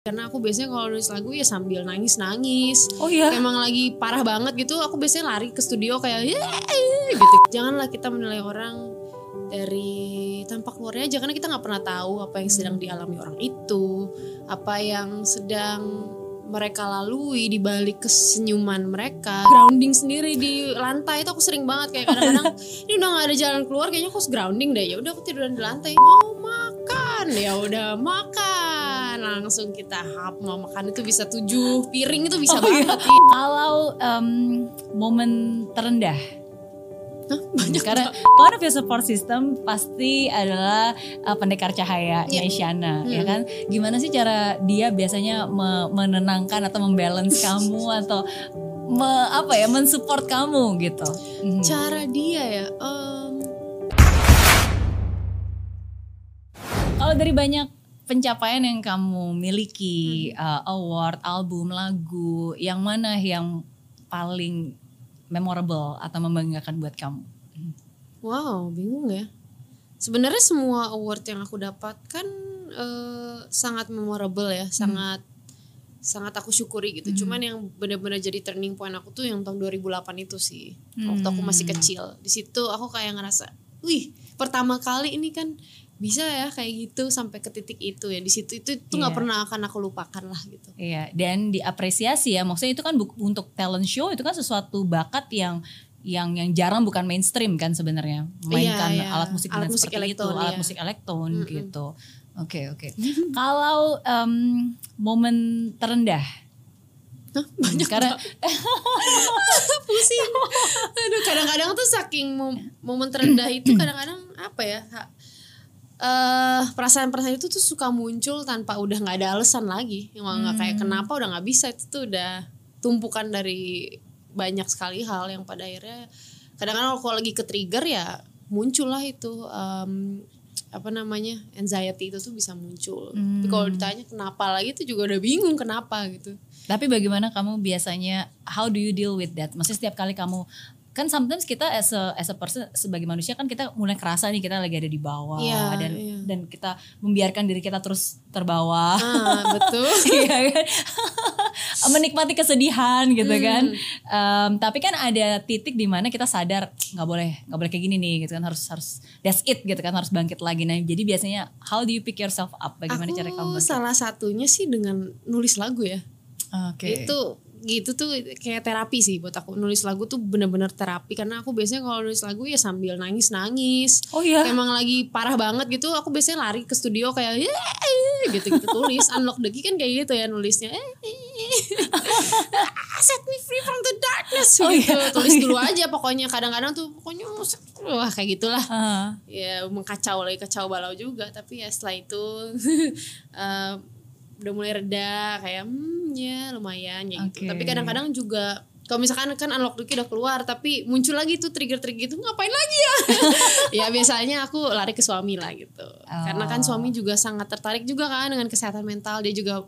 karena aku biasanya kalau nulis lagu ya sambil nangis nangis Oh iya. emang lagi parah banget gitu aku biasanya lari ke studio kayak gitu. Janganlah kita menilai orang dari tampak luarnya aja karena kita nggak pernah tahu apa yang sedang dialami orang itu apa yang sedang mereka lalui di balik kesenyuman mereka. Grounding sendiri di lantai itu aku sering banget kayak kadang-kadang ini udah nggak ada jalan keluar kayaknya aku harus grounding deh. Ya udah aku tiduran di lantai mau makan. Ya udah makan langsung kita hap mau makan itu bisa tujuh piring itu bisa Oh iya. banget Ih, Kalau em, momen terendah, Hah, banyak karena banget. one of your support system pasti adalah uh, pendekar cahaya Iya. Isyana, ya Hmm. kan? Gimana sih cara dia biasanya me- menenangkan atau membalance kamu atau me- apa ya, mensupport kamu gitu? Mhm. cara dia ya em, Kalau dari banyak pencapaian yang kamu miliki, uh, award, album, lagu, yang mana yang paling memorable atau membanggakan buat kamu? wow bingung ya. Sebenarnya semua award yang aku dapatkan eh, sangat memorable ya sangat sangat aku syukuri gitu. Cuman yang benar-benar jadi turning point aku tuh yang tahun 2008 itu sih waktu aku masih kecil. Di situ aku kayak ngerasa wih pertama kali ini kan bisa ya kayak gitu sampai ke titik itu ya di situ itu itu nggak Iya. pernah akan aku lupakan lah gitu Iya, dan diapresiasi ya. Maksudnya itu kan untuk talent show itu kan sesuatu bakat yang yang yang jarang bukan mainstream kan sebenarnya. Memainkan Iya, iya. alat musik Alat dengan musik seperti itu, elektron, alat iya. musik elektron gitu. Oke, oke. Kalau em, momen terendah Hah, banyak karena pusing aduh kadang-kadang tuh saking mom- momen terendah itu kadang-kadang apa ya eh perasaan-perasaan itu tuh suka muncul tanpa udah nggak ada alasan lagi. Yang nggak kayak kenapa udah nggak bisa itu tuh udah tumpukan dari banyak sekali hal yang pada akhirnya kadang-kadang kalau lagi ke trigger ya muncullah itu em, apa namanya anxiety itu tuh bisa muncul. Tapi kalau ditanya kenapa lagi itu juga udah bingung kenapa gitu. Tapi bagaimana kamu biasanya how do you deal with that? Maksudnya setiap kali kamu kan sometimes kita as a, as a person sebagai manusia kan kita mulai kerasa nih kita lagi ada di bawah Iya, dan iya. dan kita membiarkan diri kita terus terbawa. ah betul Iya kan? menikmati kesedihan gitu kan. Em, tapi kan ada titik di mana kita sadar nggak boleh nggak boleh kayak gini nih gitu kan harus harus that's it gitu kan harus bangkit lagi. Nah jadi biasanya how do you pick yourself up? Bagaimana aku cara kamu bangkit? salah satunya sih dengan nulis lagu ya Oke. itu gitu tuh kayak terapi sih buat aku. Nulis lagu tuh bener-bener terapi. Karena aku biasanya kalau nulis lagu ya sambil nangis nangis Oh iya. emang lagi parah banget gitu aku biasanya lari ke studio kayak gitu gitu tulis unlock the key kan kayak gitu ya nulisnya. Set me free from the darkness Oh gitu. iya, tulis oh iya. dulu aja pokoknya. Kadang-kadang tuh pokoknya wah kayak gitulah. Ah. ya mengkacau lagi kacau balau juga. Tapi ya setelah itu eh, udah mulai reda kayak hmm ya lumayan ya gitu. Oke. tapi kadang-kadang juga kalau misalkan kan unlock key udah keluar tapi muncul lagi tuh trigger-trigger itu ngapain lagi ya? Ya biasanya aku lari ke suami lah gitu. Karena kan suami juga sangat tertarik juga kan dengan kesehatan mental dia juga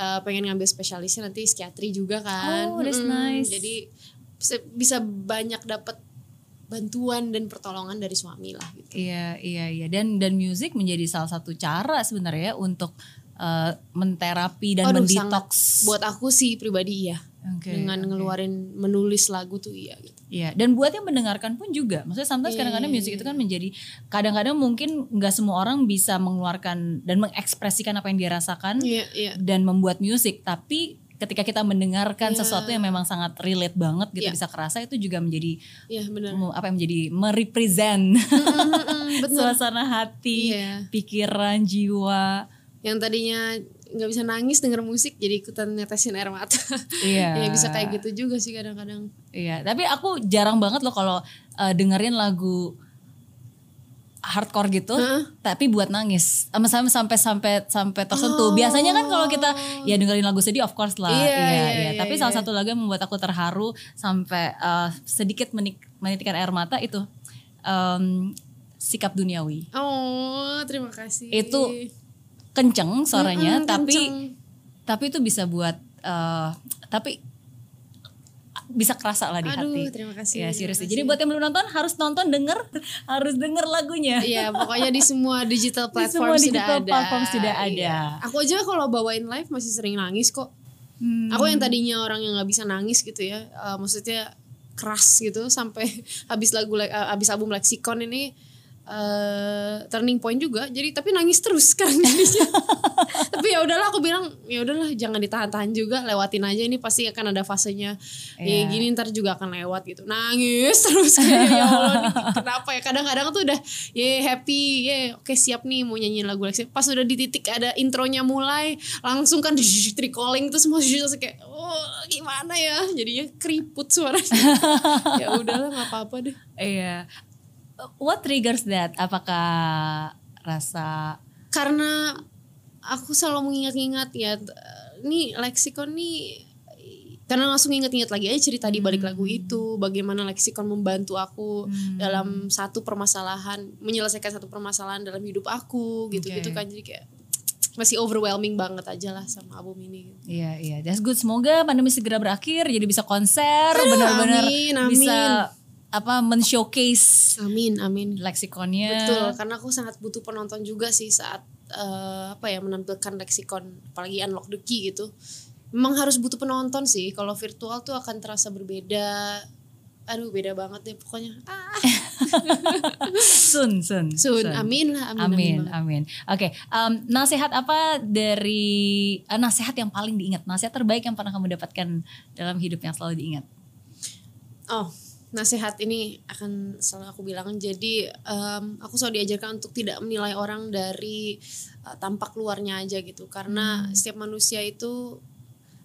eh, pengen ngambil spesialisnya nanti psikiatri juga kan. Oh, that's nice. jadi bisa, bisa banyak dapat bantuan dan pertolongan dari suami lah gitu. Iya, iya, iya. Dan dan musik menjadi salah satu cara sebenarnya untuk eh, menterapi dan Aduh, mendetox. sangat. buat aku sih pribadi iya Oke, dengan oke. ngeluarin menulis lagu tuh iya gitu Iya, dan buat yang mendengarkan pun juga. Maksudnya sometimes Iya, kadang-kadang iya, musik itu kan menjadi kadang-kadang mungkin nggak semua orang bisa mengeluarkan dan mengekspresikan apa yang dia rasakan iya iya dan membuat musik, tapi ketika kita mendengarkan Iya. sesuatu yang memang sangat relate banget gitu Iya. bisa kerasa itu juga menjadi iya benar me- apa yang menjadi merepresent betul suasana hati, Iya. pikiran, jiwa. Yang tadinya nggak bisa nangis denger musik jadi ikutan netesin air mata Iya. ya bisa kayak gitu juga sih kadang-kadang Iya, tapi aku jarang banget loh kalau uh, dengerin lagu hardcore gitu, tapi buat nangis. Sama sampai sampai sampai sampai tersentuh. Biasanya kan kalau kita ya dengerin lagu sedih of course lah. Iya, iya, iya, Tapi iya. salah satu lagu yang membuat aku terharu sampai uh, sedikit menik menitikkan air mata itu um, sikap duniawi. oh terima kasih Itu Kenceng suaranya, Mm-mm, tapi kenceng. tapi itu bisa buat uh, tapi bisa kerasa lah di Aduh, hati. terima kasih. Ya kasih. Jadi buat yang belum nonton harus nonton denger harus denger lagunya. Iya, pokoknya di semua digital Di platform semua sudah digital ada. platform sudah ada. Iya. Aku aja kalau bawain live masih sering nangis kok. Hmm. Aku yang tadinya orang yang nggak bisa nangis gitu ya, eh, maksudnya keras gitu sampai habis lagu eh, habis album Lexicon ini eh turning point juga. Jadi tapi nangis terus sekarang jadinya. tapi ya udahlah aku bilang ya udahlah jangan ditahan-tahan juga, lewatin aja ini pasti akan ada fasenya. Iya. Ya gini ntar juga akan lewat gitu. Nangis terus kayak ya Allah nih, kenapa ya kadang-kadang tuh udah ya happy, ya oke siap nih mau nyanyiin lagu Lexicon. Pas udah di titik ada intronya mulai, langsung kan tricalling tuh semua terus kayak oh gimana ya jadinya keriput suaranya ya udahlah nggak apa-apa deh Iya. What triggers that? Apakah rasa karena aku selalu mengingat-ingat ya ini leksikon nih karena langsung inget-inget lagi aja cerita di balik lagu itu bagaimana leksikon membantu aku dalam satu permasalahan menyelesaikan satu permasalahan dalam hidup aku gitu-gitu Oke. kan jadi kayak masih overwhelming banget aja lah sama album ini Iya iya, that's good. Semoga pandemi segera berakhir, jadi bisa konser, benar-benar amin, amin. bisa apa men-showcase amin amin leksikonnya. Betul, karena aku sangat butuh penonton juga sih saat eh, apa ya menampilkan leksikon, apalagi unlock the key gitu. Memang harus butuh penonton sih. Kalau virtual tuh akan terasa berbeda. Aduh, beda banget deh pokoknya. Ah, Sun, sun, soon, amin lah, amin, amin. Amin, amin. Oke, em, nasihat apa dari eh, nasihat yang paling diingat, nasihat terbaik yang pernah kamu dapatkan dalam hidup yang selalu diingat? Oh, nasihat ini akan selalu aku bilang. Jadi em, aku selalu diajarkan untuk tidak menilai orang dari eh, tampak luarnya aja gitu. Karena setiap manusia itu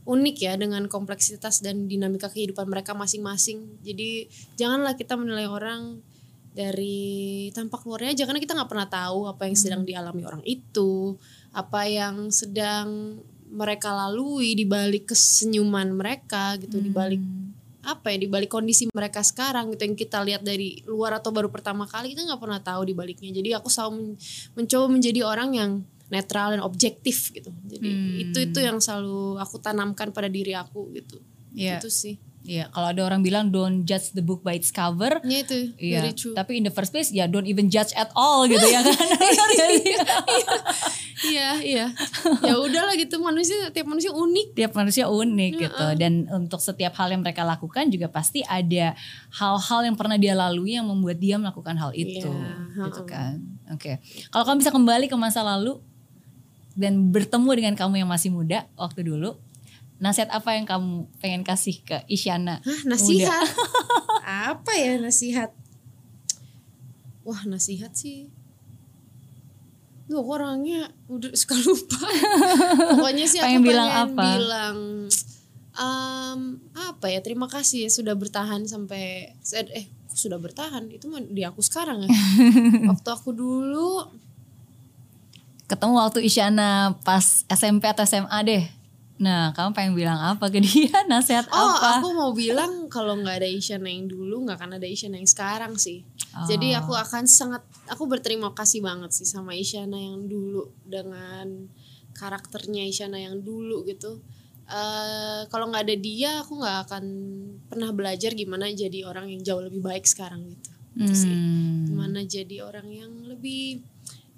unik ya dengan kompleksitas dan dinamika kehidupan mereka masing-masing. Jadi janganlah kita menilai orang dari tampak luarnya aja karena kita nggak pernah tahu apa yang sedang dialami orang itu, apa yang sedang mereka lalui di balik kesenyuman mereka gitu, di balik apa ya di balik kondisi mereka sekarang gitu yang kita lihat dari luar atau baru pertama kali kita nggak pernah tahu di baliknya jadi aku selalu men- mencoba menjadi orang yang netral dan objektif gitu jadi Hmm. itu itu yang selalu aku tanamkan pada diri aku gitu Iya. itu sih Iya, kalau ada orang bilang don't judge the book by its cover, ya itu. Iya, very true. Tapi in the first place ya don't even judge at all gitu ya kan. Benar nggak sih? iya iya. Ya udahlah gitu manusia tiap manusia unik. Tiap manusia unik gitu. dan untuk setiap hal yang mereka lakukan juga pasti ada hal-hal yang pernah dia lalui yang membuat dia melakukan hal itu Iya, gitu kan. Oke. Kalau kamu bisa kembali ke masa lalu dan bertemu dengan kamu yang masih muda waktu dulu, nasihat apa yang kamu pengen kasih ke Isyana? Hah, nasihat apa ya nasihat wah nasihat sih Duh, aku orangnya udah suka lupa. Pokoknya sih aku Pengen pengen bilang bilang, apa? em, apa ya terima kasih ya sudah bertahan sampai eh sudah bertahan itu di aku sekarang ya. Waktu aku dulu Ketemu waktu Isyana pas SMP atau SMA deh. Nah, kamu pengen bilang apa ke dia? Nasihat Oh, apa? aku mau bilang kalau nggak ada Isyana yang dulu, nggak akan ada Isyana yang sekarang sih. Jadi Oh. aku akan sangat, aku berterima kasih banget sih sama Isyana yang dulu dengan karakternya Isyana yang dulu gitu. eh kalau nggak ada dia, aku nggak akan pernah belajar gimana jadi orang yang jauh lebih baik sekarang gitu. Itu sih. Hmm. Gimana jadi orang yang lebih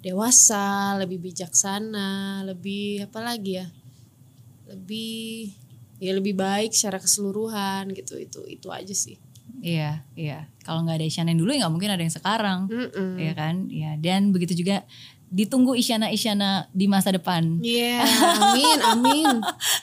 dewasa, lebih bijaksana, lebih apa lagi ya? Lebih ya lebih baik secara keseluruhan gitu. Itu itu aja sih. Iya, iya. Kalau nggak ada Isyana yang dulu ya nggak mungkin ada yang sekarang, Mm-mm. ya kan? Ya. Dan begitu juga ditunggu Isyana-Isyana di masa depan. Iya, amin, amin.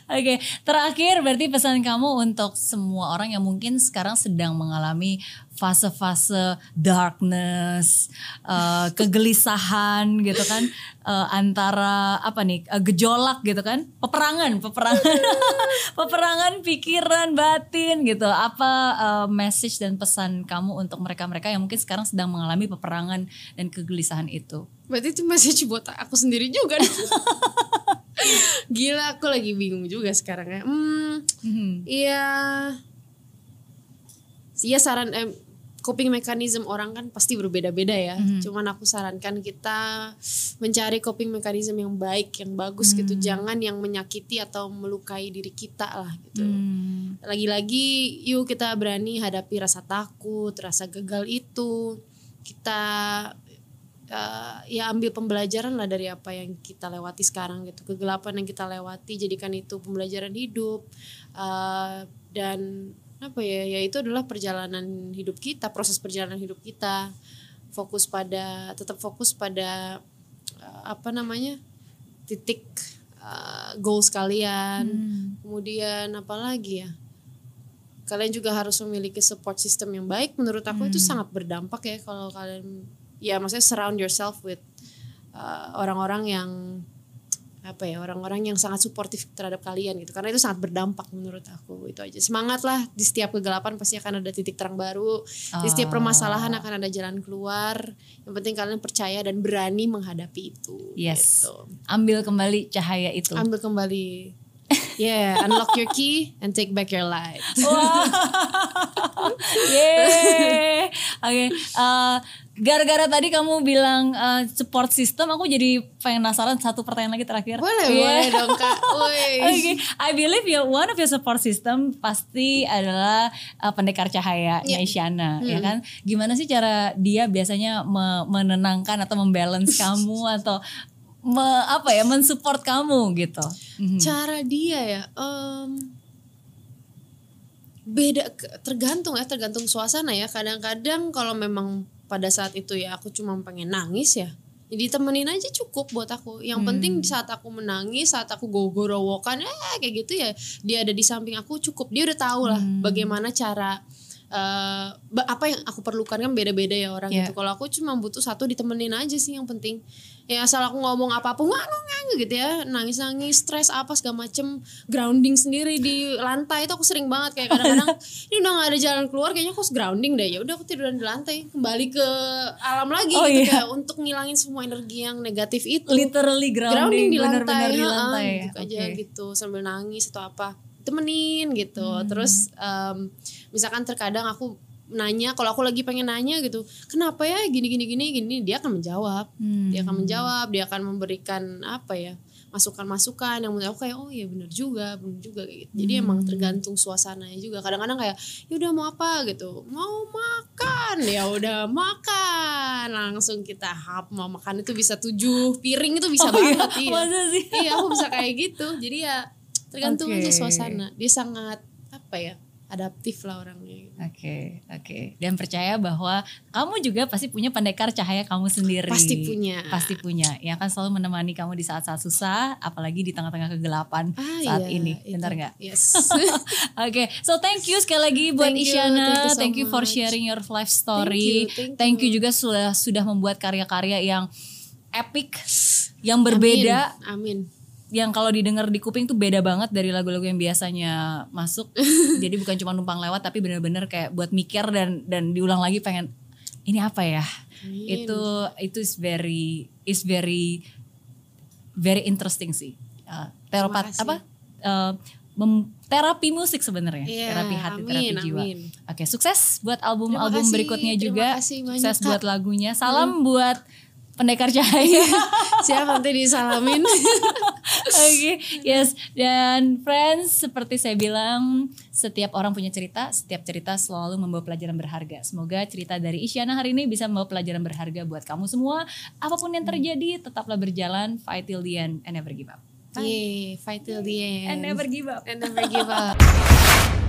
Oke, terakhir berarti pesan kamu untuk semua orang yang mungkin sekarang sedang mengalami fase-fase darkness, eh, kegelisahan gitu kan, eh, antara apa nih eh, gejolak gitu kan, peperangan, peperangan, peperangan pikiran batin gitu. Apa eh, message dan pesan kamu untuk mereka-mereka yang mungkin sekarang sedang mengalami peperangan dan kegelisahan itu? Berarti itu message buat aku sendiri juga. Gila, aku lagi bingung juga sekarang ya. Hmm, Mhm. iya. Iya saran eh, coping mechanism orang kan pasti berbeda-beda ya. Cuman aku sarankan kita mencari coping mechanism yang baik, yang bagus gitu. Jangan yang menyakiti atau melukai diri kita lah gitu. Hmm. lagi-lagi yuk kita berani hadapi rasa takut rasa gagal itu kita uh, ya ambil pembelajaran lah dari apa yang kita lewati sekarang gitu kegelapan yang kita lewati jadikan itu pembelajaran hidup uh, dan apa ya? Ya itu adalah perjalanan hidup kita proses perjalanan hidup kita. Fokus pada tetap fokus pada uh, apa namanya? Titik uh, goals kalian. Hmm. kemudian apa lagi ya? Kalian juga harus memiliki support system yang baik. Menurut aku hmm. itu sangat berdampak ya kalau kalian ya maksudnya surround yourself with uh, orang-orang uh, yang apa ya orang-orang yang sangat suportif terhadap kalian gitu karena itu sangat berdampak menurut aku itu aja semangat lah di setiap kegelapan pasti akan ada titik terang baru oh. di setiap permasalahan akan ada jalan keluar yang penting kalian percaya dan berani menghadapi itu yes gitu. ambil kembali cahaya itu ambil kembali Yeah, unlock your key and take back your life. Wow. yeah. Oke. Okay. Uh, gara-gara tadi kamu bilang uh, support system, aku jadi pengen penasaran satu pertanyaan lagi terakhir. Boleh, yeah. boleh dong kak. Oke, okay. I believe ya one of your support system pasti adalah uh, pendekar cahaya yeah. Isyana, ya hmm. ya kan? Gimana sih cara dia biasanya me menenangkan atau membalance kamu atau me, apa ya mensupport kamu gitu mm-hmm. cara dia ya um, beda tergantung ya tergantung suasana ya kadang-kadang kalau memang pada saat itu ya aku cuma pengen nangis ya jadi temenin aja cukup buat aku yang hmm. penting saat aku menangis saat aku gogorowokan eh kayak gitu ya dia ada di samping aku cukup dia udah tahu lah hmm. bagaimana cara uh, apa yang aku perlukan kan beda-beda ya orang yeah. itu kalau aku cuma butuh satu ditemenin aja sih yang penting. Ya asal aku ngomong apa pun nggak nggak gitu ya. Nangis nangis stres apa segala macem. Grounding sendiri di lantai itu aku sering banget. Kayak kadang-kadang ini udah gak ada jalan keluar kayaknya aku grounding deh. Ya udah aku tiduran di lantai. Kembali ke alam lagi oh, gitu iya. kayak untuk ngilangin semua energi yang negatif itu. Literally grounding, grounding di lantai, bener -bener di lantai. Gitu okay. aja gitu. Sambil nangis atau apa temenin gitu hmm. terus um, misalkan terkadang aku nanya kalau aku lagi pengen nanya gitu kenapa ya gini gini gini gini dia akan menjawab hmm. dia akan menjawab dia akan memberikan apa ya masukan-masukan yang menurut aku kayak oh iya benar juga benar juga gitu jadi hmm. emang tergantung suasananya juga kadang-kadang kayak ya udah mau apa gitu mau makan ya udah makan langsung kita hap mau makan itu bisa tujuh piring itu bisa oh, iya? banget iya iya. sih? iya aku bisa kayak gitu jadi ya tergantung okay. aja suasana dia sangat apa ya adaptif lah orangnya. Oke, okay, oke. Okay. Dan percaya bahwa kamu juga pasti punya pendekar cahaya kamu sendiri. Pasti punya. Pasti punya. Yang akan selalu menemani kamu di saat-saat susah, apalagi di tengah-tengah kegelapan ah, saat iya, ini. Bentar nggak? Yes. oke, okay. so thank you sekali lagi buat thank Isyana. You, thank, you, so thank you for sharing your life story. Thank you, thank you. Thank you juga sudah sudah membuat karya-karya yang epic, yang berbeda. Amin. Amin yang kalau didengar di kuping tuh beda banget dari lagu-lagu yang biasanya masuk. Jadi bukan cuma numpang lewat tapi bener-bener kayak buat mikir dan dan diulang lagi pengen ini apa ya? Amin. Itu itu is very is very very interesting sih. Uh, terapat apa? Uh, mem, terapi musik sebenarnya, yeah, terapi hati, amin, terapi jiwa. Oke, okay, sukses buat album-album album berikutnya juga. Kasih sukses buat lagunya. Salam hmm. buat pendekar cahaya. Siap nanti disalamin. Oke, okay, yes. Dan friends, seperti saya bilang, setiap orang punya cerita, setiap cerita selalu membawa pelajaran berharga. Semoga cerita dari Isyana hari ini bisa membawa pelajaran berharga buat kamu semua. Apa pun yang terjadi, tetaplah berjalan, fight till the end and never give up. Bye. fight till the end. And never give up. And never give up.